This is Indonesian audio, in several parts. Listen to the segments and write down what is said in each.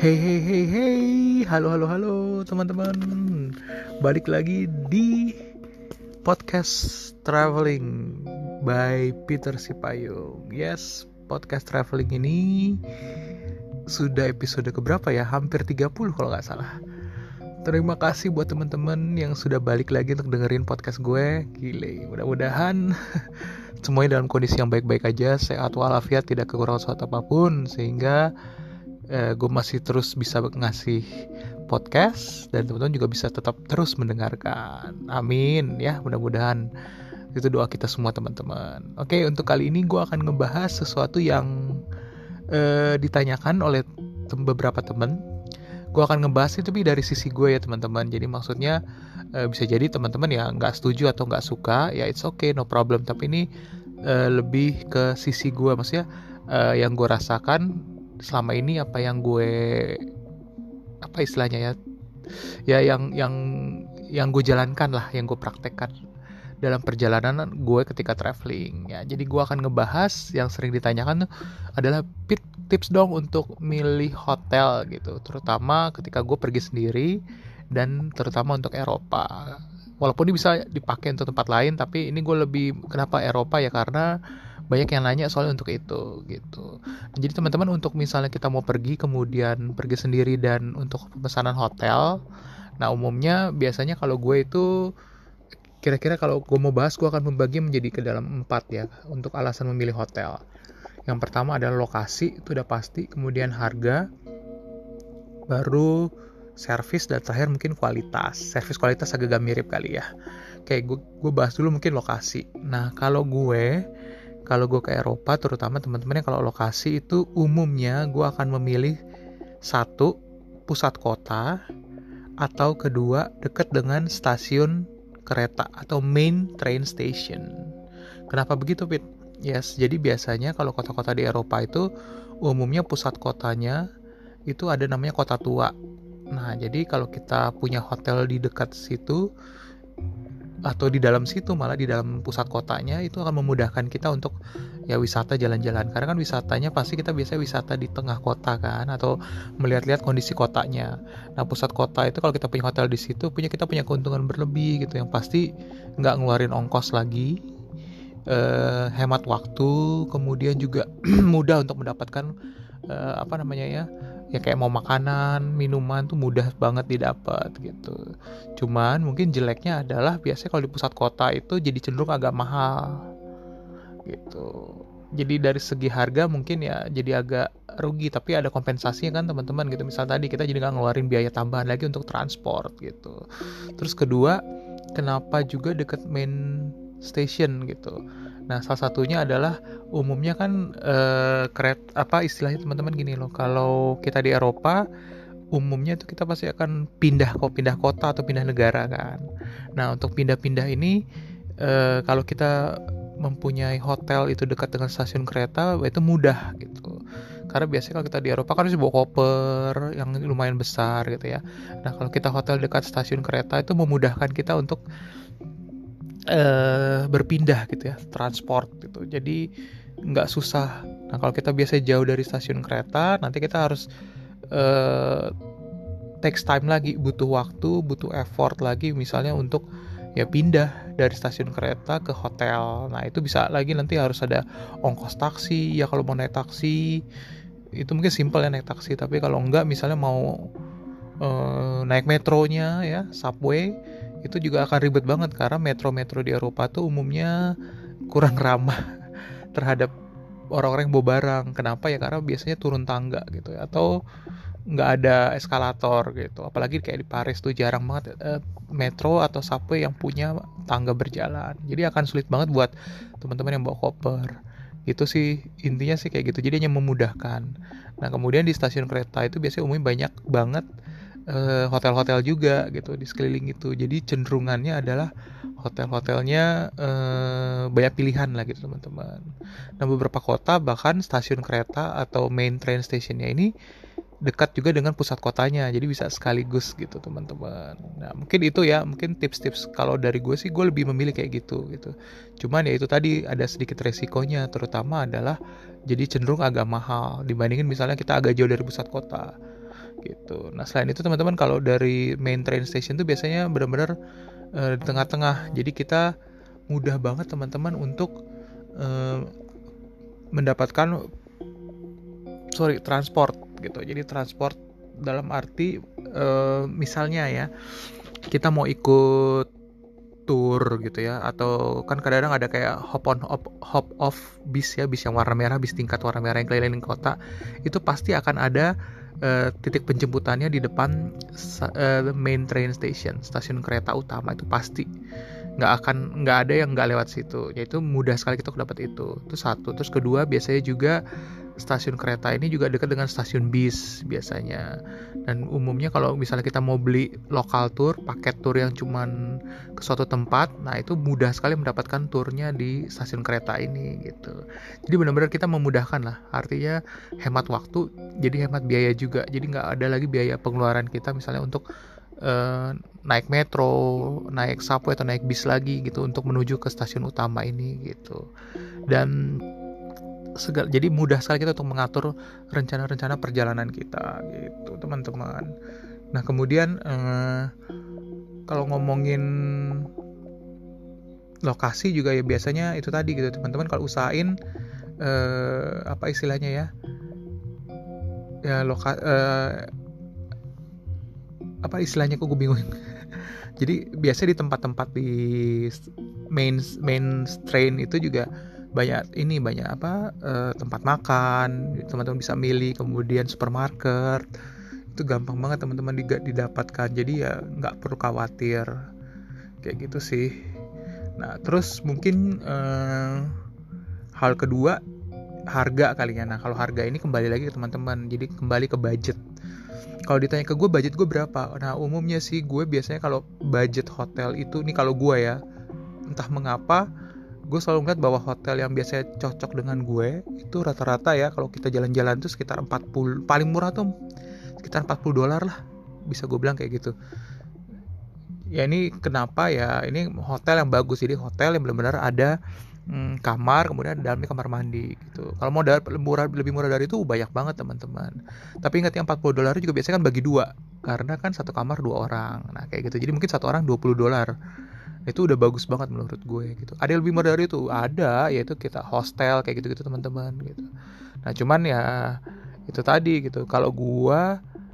Hey hey hey hey, halo halo halo teman-teman, balik lagi di podcast traveling by Peter Sipayung. Yes, podcast traveling ini sudah episode keberapa ya? Hampir 30 kalau nggak salah. Terima kasih buat teman-teman yang sudah balik lagi untuk dengerin podcast gue. Gile, mudah-mudahan semuanya dalam kondisi yang baik-baik aja, sehat walafiat, tidak kekurangan suatu apa pun sehingga uh, gue masih terus bisa ngasih podcast dan teman-teman juga bisa tetap terus mendengarkan. Amin ya, mudah-mudahan itu doa kita semua teman-teman. Oke, untuk kali ini gue akan ngebahas sesuatu yang uh, ditanyakan oleh tem beberapa teman. Gue akan ngebahas itu tapi dari sisi gue ya teman-teman. Jadi maksudnya uh, bisa jadi teman-teman ya nggak setuju atau nggak suka ya it's okay no problem. Tapi ini uh, lebih ke sisi gue maksudnya uh, yang gue rasakan selama ini apa yang gue apa istilahnya ya ya yang yang yang gue jalankan lah yang gue praktekkan dalam perjalanan gue ketika traveling ya. Jadi gue akan ngebahas yang sering ditanyakan tuh adalah tips dong untuk milih hotel gitu terutama ketika gue pergi sendiri dan terutama untuk Eropa. Walaupun ini bisa dipakai untuk tempat lain tapi ini gue lebih kenapa Eropa ya? Karena banyak yang nanya soal untuk itu gitu. Jadi teman-teman untuk misalnya kita mau pergi kemudian pergi sendiri dan untuk pemesanan hotel, nah umumnya biasanya kalau gue itu kira-kira kalau gue mau bahas gue akan membagi menjadi ke dalam empat ya untuk alasan memilih hotel. Yang pertama adalah lokasi itu udah pasti, kemudian harga, baru servis dan terakhir mungkin kualitas. Servis kualitas agak-agak mirip kali ya. Gue, gue bahas dulu mungkin lokasi. Nah kalau gue kalau gue ke Eropa terutama teman-teman kalau lokasi itu umumnya gue akan memilih satu pusat kota atau kedua dekat dengan stasiun kereta atau main train station. Kenapa begitu, Pit? Yes, jadi biasanya kalau kota-kota di Eropa itu umumnya pusat kotanya itu ada namanya kota tua. Nah, jadi kalau kita punya hotel di dekat situ, atau di dalam situ malah di dalam pusat kotanya itu akan memudahkan kita untuk ya wisata jalan-jalan. Karena kan wisatanya pasti kita biasa wisata di tengah kota kan atau melihat-lihat kondisi kotanya. Nah pusat kota itu kalau kita punya hotel di situ punya kita punya keuntungan berlebih gitu. Yang pasti nggak ngeluarin ongkos lagi eh, hemat waktu kemudian juga mudah untuk mendapatkan eh, apa namanya ya ya kayak mau makanan, minuman tuh mudah banget didapat gitu. Cuman mungkin jeleknya adalah biasanya kalau di pusat kota itu jadi cenderung agak mahal gitu. Jadi dari segi harga mungkin ya jadi agak rugi tapi ada kompensasinya kan teman-teman gitu. Misal tadi kita jadi nggak ngeluarin biaya tambahan lagi untuk transport gitu. Terus kedua, kenapa juga deket main station gitu Nah, salah satunya adalah umumnya kan uh, keret apa istilahnya teman-teman gini loh. Kalau kita di Eropa umumnya itu kita pasti akan pindah kok pindah kota atau pindah negara kan. Nah, untuk pindah-pindah ini uh, kalau kita mempunyai hotel itu dekat dengan stasiun kereta itu mudah gitu. Karena biasanya kalau kita di Eropa kan harus bawa koper yang lumayan besar gitu ya. Nah, kalau kita hotel dekat stasiun kereta itu memudahkan kita untuk uh, berpindah gitu ya transport gitu. Jadi nggak susah. Nah kalau kita biasa jauh dari stasiun kereta nanti kita harus uh, takes time lagi butuh waktu butuh effort lagi misalnya untuk ya pindah dari stasiun kereta ke hotel. Nah itu bisa lagi nanti harus ada ongkos taksi. Ya kalau mau naik taksi itu mungkin simpel ya naik taksi. Tapi kalau enggak misalnya mau uh, naik metronya ya subway itu juga akan ribet banget karena metro-metro di Eropa tuh umumnya kurang ramah terhadap orang-orang yang bawa barang. Kenapa ya? Karena biasanya turun tangga gitu ya atau nggak ada eskalator gitu. Apalagi kayak di Paris tuh jarang banget eh, metro atau subway yang punya tangga berjalan. Jadi akan sulit banget buat teman-teman yang bawa koper. Itu sih intinya sih kayak gitu. Jadi hanya memudahkan. Nah kemudian di stasiun kereta itu biasanya umumnya banyak banget hotel-hotel juga gitu di sekeliling itu. Jadi cenderungannya adalah hotel-hotelnya uh, banyak pilihan lah gitu teman-teman. Nah beberapa kota bahkan stasiun kereta atau main train stationnya ini dekat juga dengan pusat kotanya. Jadi bisa sekaligus gitu teman-teman. Nah mungkin itu ya mungkin tips-tips. Kalau dari gue sih gue lebih memilih kayak gitu gitu. Cuman ya itu tadi ada sedikit resikonya terutama adalah jadi cenderung agak mahal dibandingin misalnya kita agak jauh dari pusat kota gitu. Nah selain itu teman-teman kalau dari main train station tuh biasanya benar-benar uh, di tengah-tengah. Jadi kita mudah banget teman-teman untuk uh, mendapatkan sorry transport gitu. Jadi transport dalam arti uh, misalnya ya kita mau ikut tour gitu ya atau kan kadang-kadang ada kayak hop on hop hop off bis ya bis yang warna merah bis tingkat warna merah yang keliling kota itu pasti akan ada uh, titik penjemputannya di depan uh, main train station stasiun kereta utama itu pasti. Nggak akan nggak ada yang nggak lewat situ. Yaitu mudah sekali kita dapat itu. Itu satu. Terus kedua biasanya juga stasiun kereta ini juga dekat dengan stasiun bis biasanya. Dan umumnya kalau misalnya kita mau beli lokal tour paket tour yang cuman ke suatu tempat nah itu mudah sekali mendapatkan turnya di stasiun kereta ini gitu. Jadi benar-benar kita memudahkan lah. Artinya hemat waktu jadi hemat biaya juga. Jadi nggak ada lagi biaya pengeluaran kita misalnya untuk uh, naik metro, naik subway atau naik bis lagi gitu untuk menuju ke stasiun utama ini gitu. Dan segala jadi mudah sekali kita untuk mengatur rencana-rencana perjalanan kita gitu, teman-teman. Nah, kemudian uh, kalau ngomongin lokasi juga ya biasanya itu tadi gitu, teman-teman kalau usahain uh, apa istilahnya ya? Ya loka uh, apa istilahnya kok gue bingung jadi biasa di tempat-tempat di main main train itu juga banyak ini banyak apa uh, tempat makan teman-teman bisa milih kemudian supermarket. Itu gampang banget teman-teman didapatkan. Jadi ya nggak perlu khawatir. Kayak gitu sih. Nah terus mungkin uh, hal kedua harga kali ya. Nah kalau harga ini kembali lagi ke teman-teman. Jadi kembali ke budget. Kalau ditanya ke gue budget gue berapa? Nah umumnya sih gue biasanya kalau budget hotel itu nih kalau gue ya entah mengapa gue selalu ngeliat bahwa hotel yang biasanya cocok dengan gue itu rata-rata ya kalau kita jalan-jalan tuh sekitar 40 paling murah tuh sekitar 40 dolar lah bisa gue bilang kayak gitu. Ya ini kenapa ya ini hotel yang bagus jadi hotel yang benar-benar ada hmm, kamar kemudian dalamnya kamar mandi gitu. Kalau mau dari, murah lebih murah dari itu banyak banget teman-teman. Tapi ingat yang 40 dolar juga biasanya kan bagi dua karena kan satu kamar dua orang nah kayak gitu. Jadi mungkin satu orang 20 dolar itu udah bagus banget menurut gue gitu. Ada yang lebih murah dari itu? Ada yaitu kita hostel kayak gitu gitu teman-teman gitu. Nah cuman ya itu tadi gitu. Kalau gue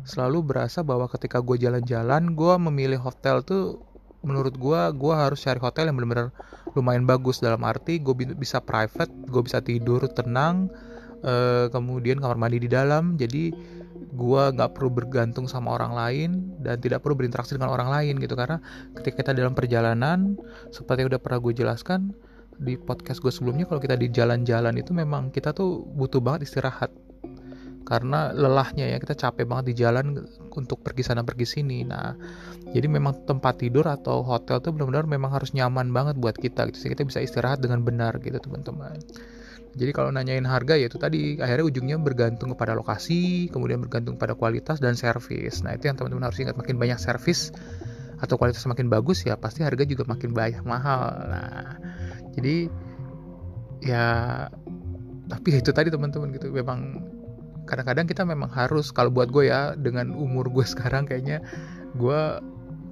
selalu berasa bahwa ketika gue jalan-jalan gue memilih hotel tuh menurut gue gue harus cari hotel yang benar-benar lumayan bagus. Dalam arti gue bisa private gue bisa tidur tenang uh, kemudian kamar mandi di dalam. Jadi gue nggak perlu bergantung sama orang lain dan tidak perlu berinteraksi dengan orang lain gitu. Karena ketika kita dalam perjalanan seperti yang udah pernah gue jelaskan di podcast gue sebelumnya kalau kita di jalan-jalan itu memang kita tuh butuh banget istirahat. Karena lelahnya ya kita capek banget di jalan untuk pergi sana pergi sini. Nah jadi memang tempat tidur atau hotel tuh benar-benar memang harus nyaman banget buat kita gitu sih kita bisa istirahat dengan benar gitu teman-teman jadi kalau nanyain harga ya itu tadi akhirnya ujungnya bergantung kepada lokasi kemudian bergantung pada kualitas dan servis nah itu yang teman-teman harus ingat makin banyak servis atau kualitas makin bagus ya pasti harga juga makin banyak mahal. Nah jadi ya tapi itu tadi teman-teman gitu. Memang kadang-kadang kita memang harus kalau buat gue ya dengan umur gue sekarang kayaknya gue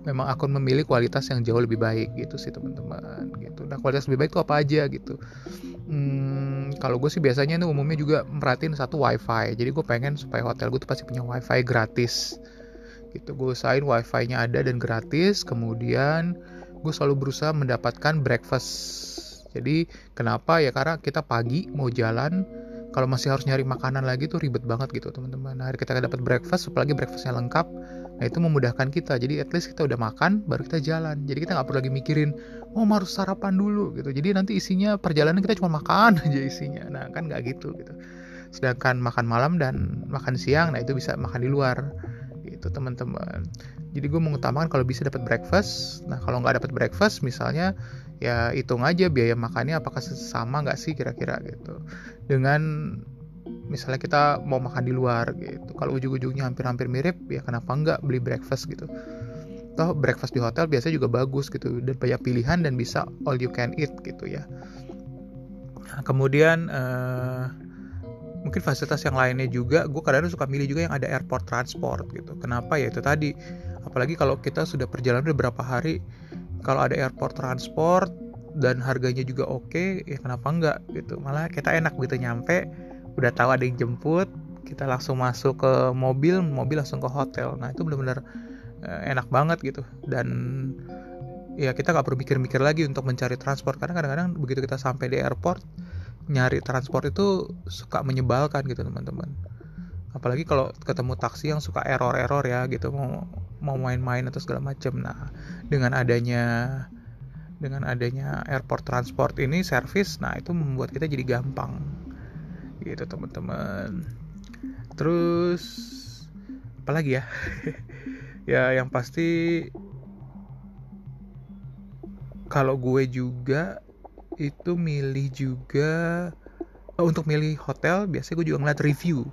memang akan memilih kualitas yang jauh lebih baik gitu sih teman-teman gitu. Nah kualitas lebih baik itu apa aja gitu hmm, kalau gue sih biasanya ini umumnya juga merhatiin satu wifi. Jadi gue pengen supaya hotel gue tuh pasti punya wifi gratis. Gitu gue usahain wifi-nya ada dan gratis. Kemudian gue selalu berusaha mendapatkan breakfast. Jadi kenapa? Ya karena kita pagi mau jalan kalau masih harus nyari makanan lagi tuh ribet banget gitu teman-teman. Nah kita dapat breakfast apalagi breakfastnya lengkap nah itu memudahkan kita. Jadi at least kita udah makan baru kita jalan. Jadi kita nggak perlu lagi mikirin oh harus sarapan dulu gitu. Jadi nanti isinya perjalanan kita cuma makan aja isinya. Nah kan nggak gitu gitu. Sedangkan makan malam dan makan siang nah itu bisa makan di luar gitu teman-teman. Jadi gue mengutamakan kalau bisa dapat breakfast. Nah kalau nggak dapat breakfast misalnya ya hitung aja biaya makannya apakah sama nggak sih kira-kira gitu. Dengan misalnya kita mau makan di luar gitu. Kalau ujung-ujungnya hampir-hampir mirip ya kenapa nggak beli breakfast gitu. Toh breakfast di hotel biasanya juga bagus gitu dan banyak pilihan dan bisa all you can eat gitu ya. Nah, kemudian uh, mungkin fasilitas yang lainnya juga gue kadang-kadang suka milih juga yang ada airport transport gitu. Kenapa? Ya itu tadi. Apalagi kalau kita sudah perjalanan beberapa hari kalau ada airport transport dan harganya juga oke ya kenapa enggak gitu. Malah kita enak gitu nyampe udah tahu ada yang jemput kita langsung masuk ke mobil mobil langsung ke hotel. Nah itu benar-benar eh, enak banget gitu. Dan ya kita nggak perlu mikir-mikir lagi untuk mencari transport. Karena kadang-kadang begitu kita sampai di airport nyari transport itu suka menyebalkan gitu teman-teman. Apalagi kalau ketemu taksi yang suka error-error ya gitu. Mau mau main-main atau segala macam nah dengan adanya dengan adanya airport transport ini service nah itu membuat kita jadi gampang gitu teman-teman. Terus apa lagi ya? Ya yang pasti kalau gue juga itu milih juga oh, untuk milih hotel biasanya gue juga ngeliat review.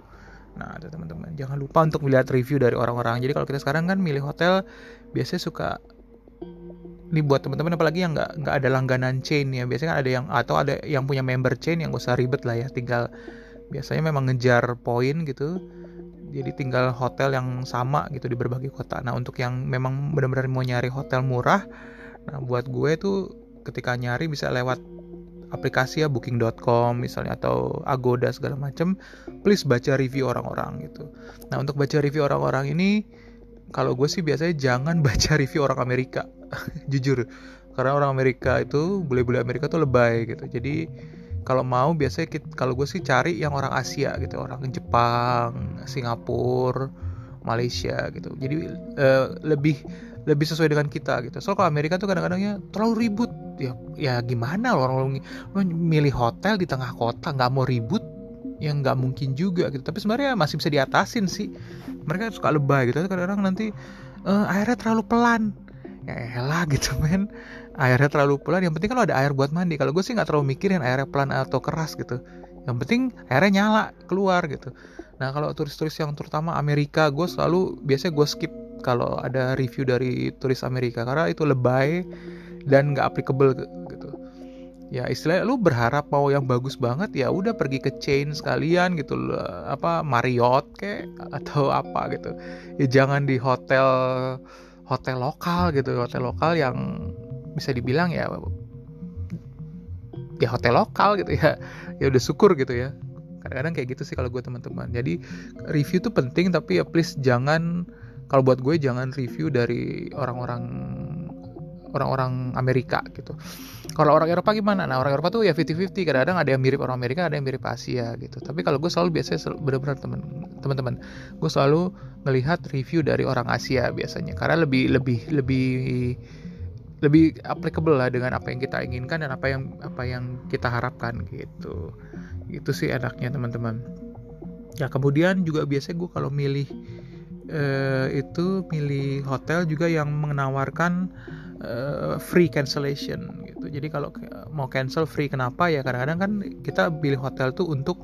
Nah ada teman-teman jangan lupa untuk melihat review dari orang-orang. Jadi kalau kita sekarang kan milih hotel biasanya suka ini buat teman-teman apalagi yang nggak nggak ada langganan chain ya. Biasanya kan ada yang atau ada yang punya member chain yang gak usah ribet lah ya. Tinggal biasanya memang ngejar poin gitu jadi tinggal hotel yang sama gitu di berbagai kota nah untuk yang memang benar-benar mau nyari hotel murah Nah, buat gue tuh ketika nyari bisa lewat aplikasi ya booking.com misalnya atau Agoda segala macam, please baca review orang-orang gitu. Nah, untuk baca review orang-orang ini kalau gue sih biasanya jangan baca review orang Amerika. Jujur. Karena orang Amerika itu bule-bule Amerika tuh lebay gitu. Jadi kalau mau biasanya kita, kalau gue sih cari yang orang Asia gitu, orang Jepang, Singapura, Malaysia gitu. Jadi uh, lebih lebih sesuai dengan kita gitu. So kalau Amerika tuh kadang-kadangnya terlalu ribut. Ya ya gimana lo orang lo milih hotel di tengah kota nggak mau ribut yang nggak mungkin juga gitu. Tapi sebenarnya masih bisa diatasin sih. Mereka suka lebay gitu. Kadang-kadang nanti uh, airnya terlalu pelan. Ya elah gitu men. Airnya terlalu pelan. Yang penting kalau ada air buat mandi. Kalau gue sih nggak terlalu mikirin airnya pelan atau keras gitu. Yang penting airnya nyala keluar gitu. Nah kalau turis-turis yang terutama Amerika gue selalu biasanya gue skip kalau ada review dari turis Amerika karena itu lebay dan nggak applicable gitu ya istilahnya lu berharap mau yang bagus banget ya udah pergi ke chain sekalian gitu apa Marriott kayak atau apa gitu ya jangan di hotel hotel lokal gitu hotel lokal yang bisa dibilang ya ya hotel lokal gitu ya ya udah syukur gitu ya kadang-kadang kayak gitu sih kalau gue teman-teman jadi review tuh penting tapi ya please jangan kalau buat gue jangan review dari orang-orang orang-orang Amerika gitu. Kalau orang Eropa gimana? Nah orang Eropa tuh ya 50-50 kadang-kadang ada yang mirip orang Amerika ada yang mirip Asia gitu. Tapi kalau gue selalu biasanya benar-benar teman-teman gue selalu melihat review dari orang Asia biasanya karena lebih lebih lebih lebih applicable lah dengan apa yang kita inginkan dan apa yang apa yang kita harapkan gitu. Itu sih enaknya teman-teman. Ya kemudian juga biasanya gue kalau milih uh, itu milih hotel juga yang menawarkan uh, free cancellation gitu. Jadi kalau mau cancel free kenapa ya kadang-kadang kan kita pilih hotel tuh untuk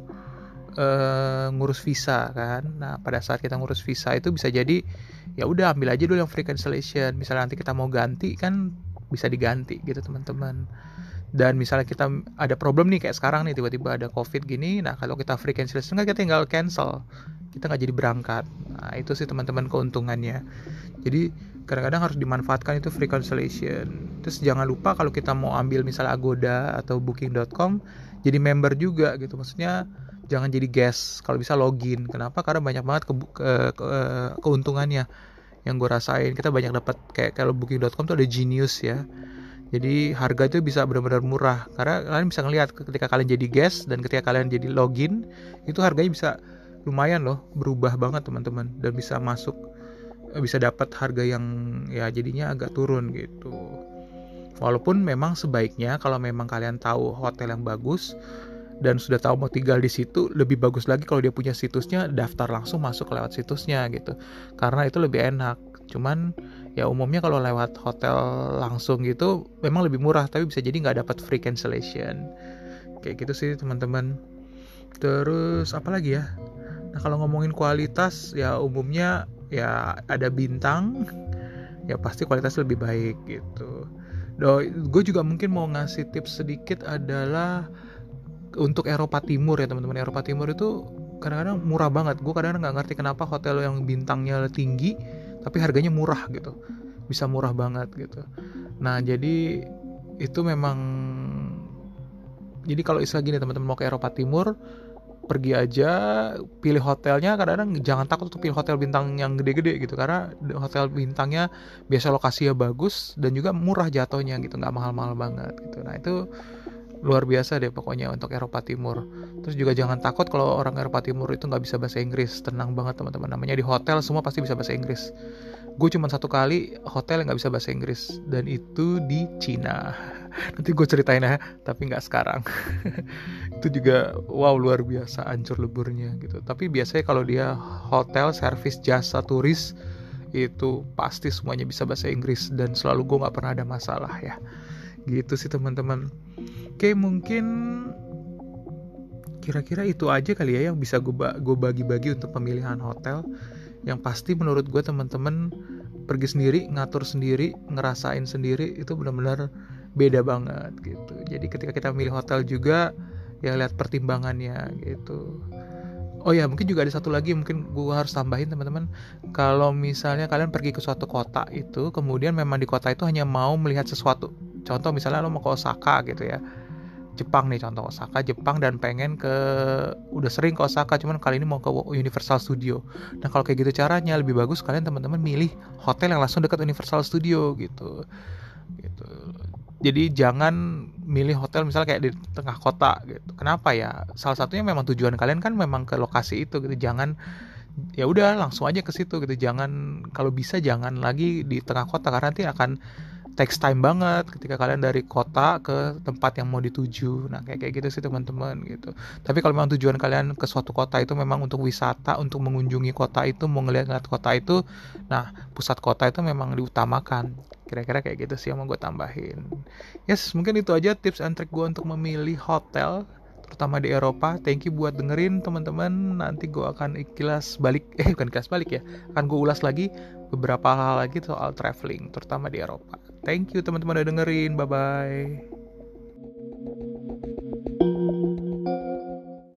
uh, ngurus visa kan. Nah, pada saat kita ngurus visa itu bisa jadi ya udah ambil aja dulu yang free cancellation. Misalnya nanti kita mau ganti kan bisa diganti gitu teman-teman. Dan misalnya kita ada problem nih kayak sekarang nih tiba-tiba ada covid gini nah kalau kita free cancellation kan kita tinggal cancel. Kita nggak jadi berangkat. Nah itu sih teman-teman keuntungannya. Jadi kadang-kadang harus dimanfaatkan itu free cancellation. Terus jangan lupa kalau kita mau ambil misalnya Agoda atau Booking.com jadi member juga gitu. Maksudnya jangan jadi guest. Kalau bisa login. Kenapa? Karena banyak banget ke, ke, ke, keuntungannya yang gue rasain. Kita banyak dapat kayak kalau Booking.com tuh ada Genius ya. Jadi harga itu bisa benar-benar murah. Karena kalian bisa ngelihat ketika kalian jadi guest dan ketika kalian jadi login itu harganya bisa lumayan loh berubah banget teman-teman. Dan bisa masuk eh, bisa dapat harga yang ya jadinya agak turun gitu. Walaupun memang sebaiknya kalau memang kalian tahu hotel yang bagus dan sudah tahu mau tinggal di situ lebih bagus lagi kalau dia punya situsnya daftar langsung masuk lewat situsnya gitu. Karena itu lebih enak. Cuman ya umumnya kalau lewat hotel langsung gitu memang lebih murah tapi bisa jadi nggak dapat free cancellation. Kayak gitu sih teman-teman. Terus apa lagi ya? Nah kalau ngomongin kualitas ya umumnya ya ada bintang. Ya pasti kualitas lebih baik gitu. Do, gue juga mungkin mau ngasih tips sedikit adalah untuk Eropa Timur ya teman-teman. Eropa Timur itu kadang-kadang murah banget. Gue kadang-kadang nggak ngerti kenapa hotel yang bintangnya tinggi tapi harganya murah gitu. Bisa murah banget gitu. Nah jadi itu memang jadi kalau istilah gini teman-teman mau ke Eropa Timur pergi aja pilih hotelnya. Kadang-kadang jangan takut untuk pilih hotel bintang yang gede-gede gitu karena hotel bintangnya biasa lokasinya bagus dan juga murah jatuhnya gitu nggak mahal-mahal banget gitu. Nah itu luar biasa deh pokoknya untuk Eropa Timur. Terus juga jangan takut kalau orang Eropa Timur itu nggak bisa bahasa Inggris. Tenang banget teman-teman. Namanya di hotel semua pasti bisa bahasa Inggris. Gue cuma satu kali hotel yang nggak bisa bahasa Inggris dan itu di Cina. Nanti gue ceritain ya tapi nggak sekarang. Itu juga wow luar biasa ancur leburnya gitu. Tapi biasanya kalau dia hotel service jasa turis itu pasti semuanya bisa bahasa Inggris. Dan selalu gue nggak pernah ada masalah ya. Gitu sih teman-teman oke mungkin kira-kira itu aja kali ya yang bisa gue bagi-bagi untuk pemilihan hotel. Yang pasti menurut gue teman-teman pergi sendiri ngatur sendiri ngerasain sendiri itu benar-benar beda banget gitu. Jadi ketika kita milih hotel juga ya lihat pertimbangannya gitu. Oh ya mungkin juga ada satu lagi mungkin gue harus tambahin teman-teman kalau misalnya kalian pergi ke suatu kota itu kemudian memang di kota itu hanya mau melihat sesuatu. Contoh misalnya lo mau ke Osaka gitu ya Jepang nih contoh. Osaka Jepang dan pengen ke udah sering ke Osaka cuman kali ini mau ke Universal Studio. Nah kalau kayak gitu caranya lebih bagus kalian teman-teman milih hotel yang langsung dekat Universal Studio gitu. Gitu. Jadi jangan milih hotel misalnya kayak di tengah kota gitu. Kenapa ya? Salah satunya memang tujuan kalian kan memang ke lokasi itu gitu. Jangan ya udah langsung aja ke situ gitu. Jangan kalau bisa jangan lagi di tengah kota karena nanti akan takes time banget ketika kalian dari kota ke tempat yang mau dituju. Nah, kayak kayak gitu sih teman-teman gitu. Tapi kalau memang tujuan kalian ke suatu kota itu memang untuk wisata, untuk mengunjungi kota itu, mau ngeliat-ngeliat kota itu, nah pusat kota itu memang diutamakan. Kira-kira kayak gitu sih yang mau gue tambahin. Yes, mungkin itu aja tips and trick gue untuk memilih hotel terutama di Eropa. Thank you buat dengerin teman-teman. Nanti gue akan ikhlas balik, eh bukan ikhlas balik ya. Akan gue ulas lagi beberapa hal lagi soal traveling, terutama di Eropa. Thank you teman-teman udah dengerin. Bye bye.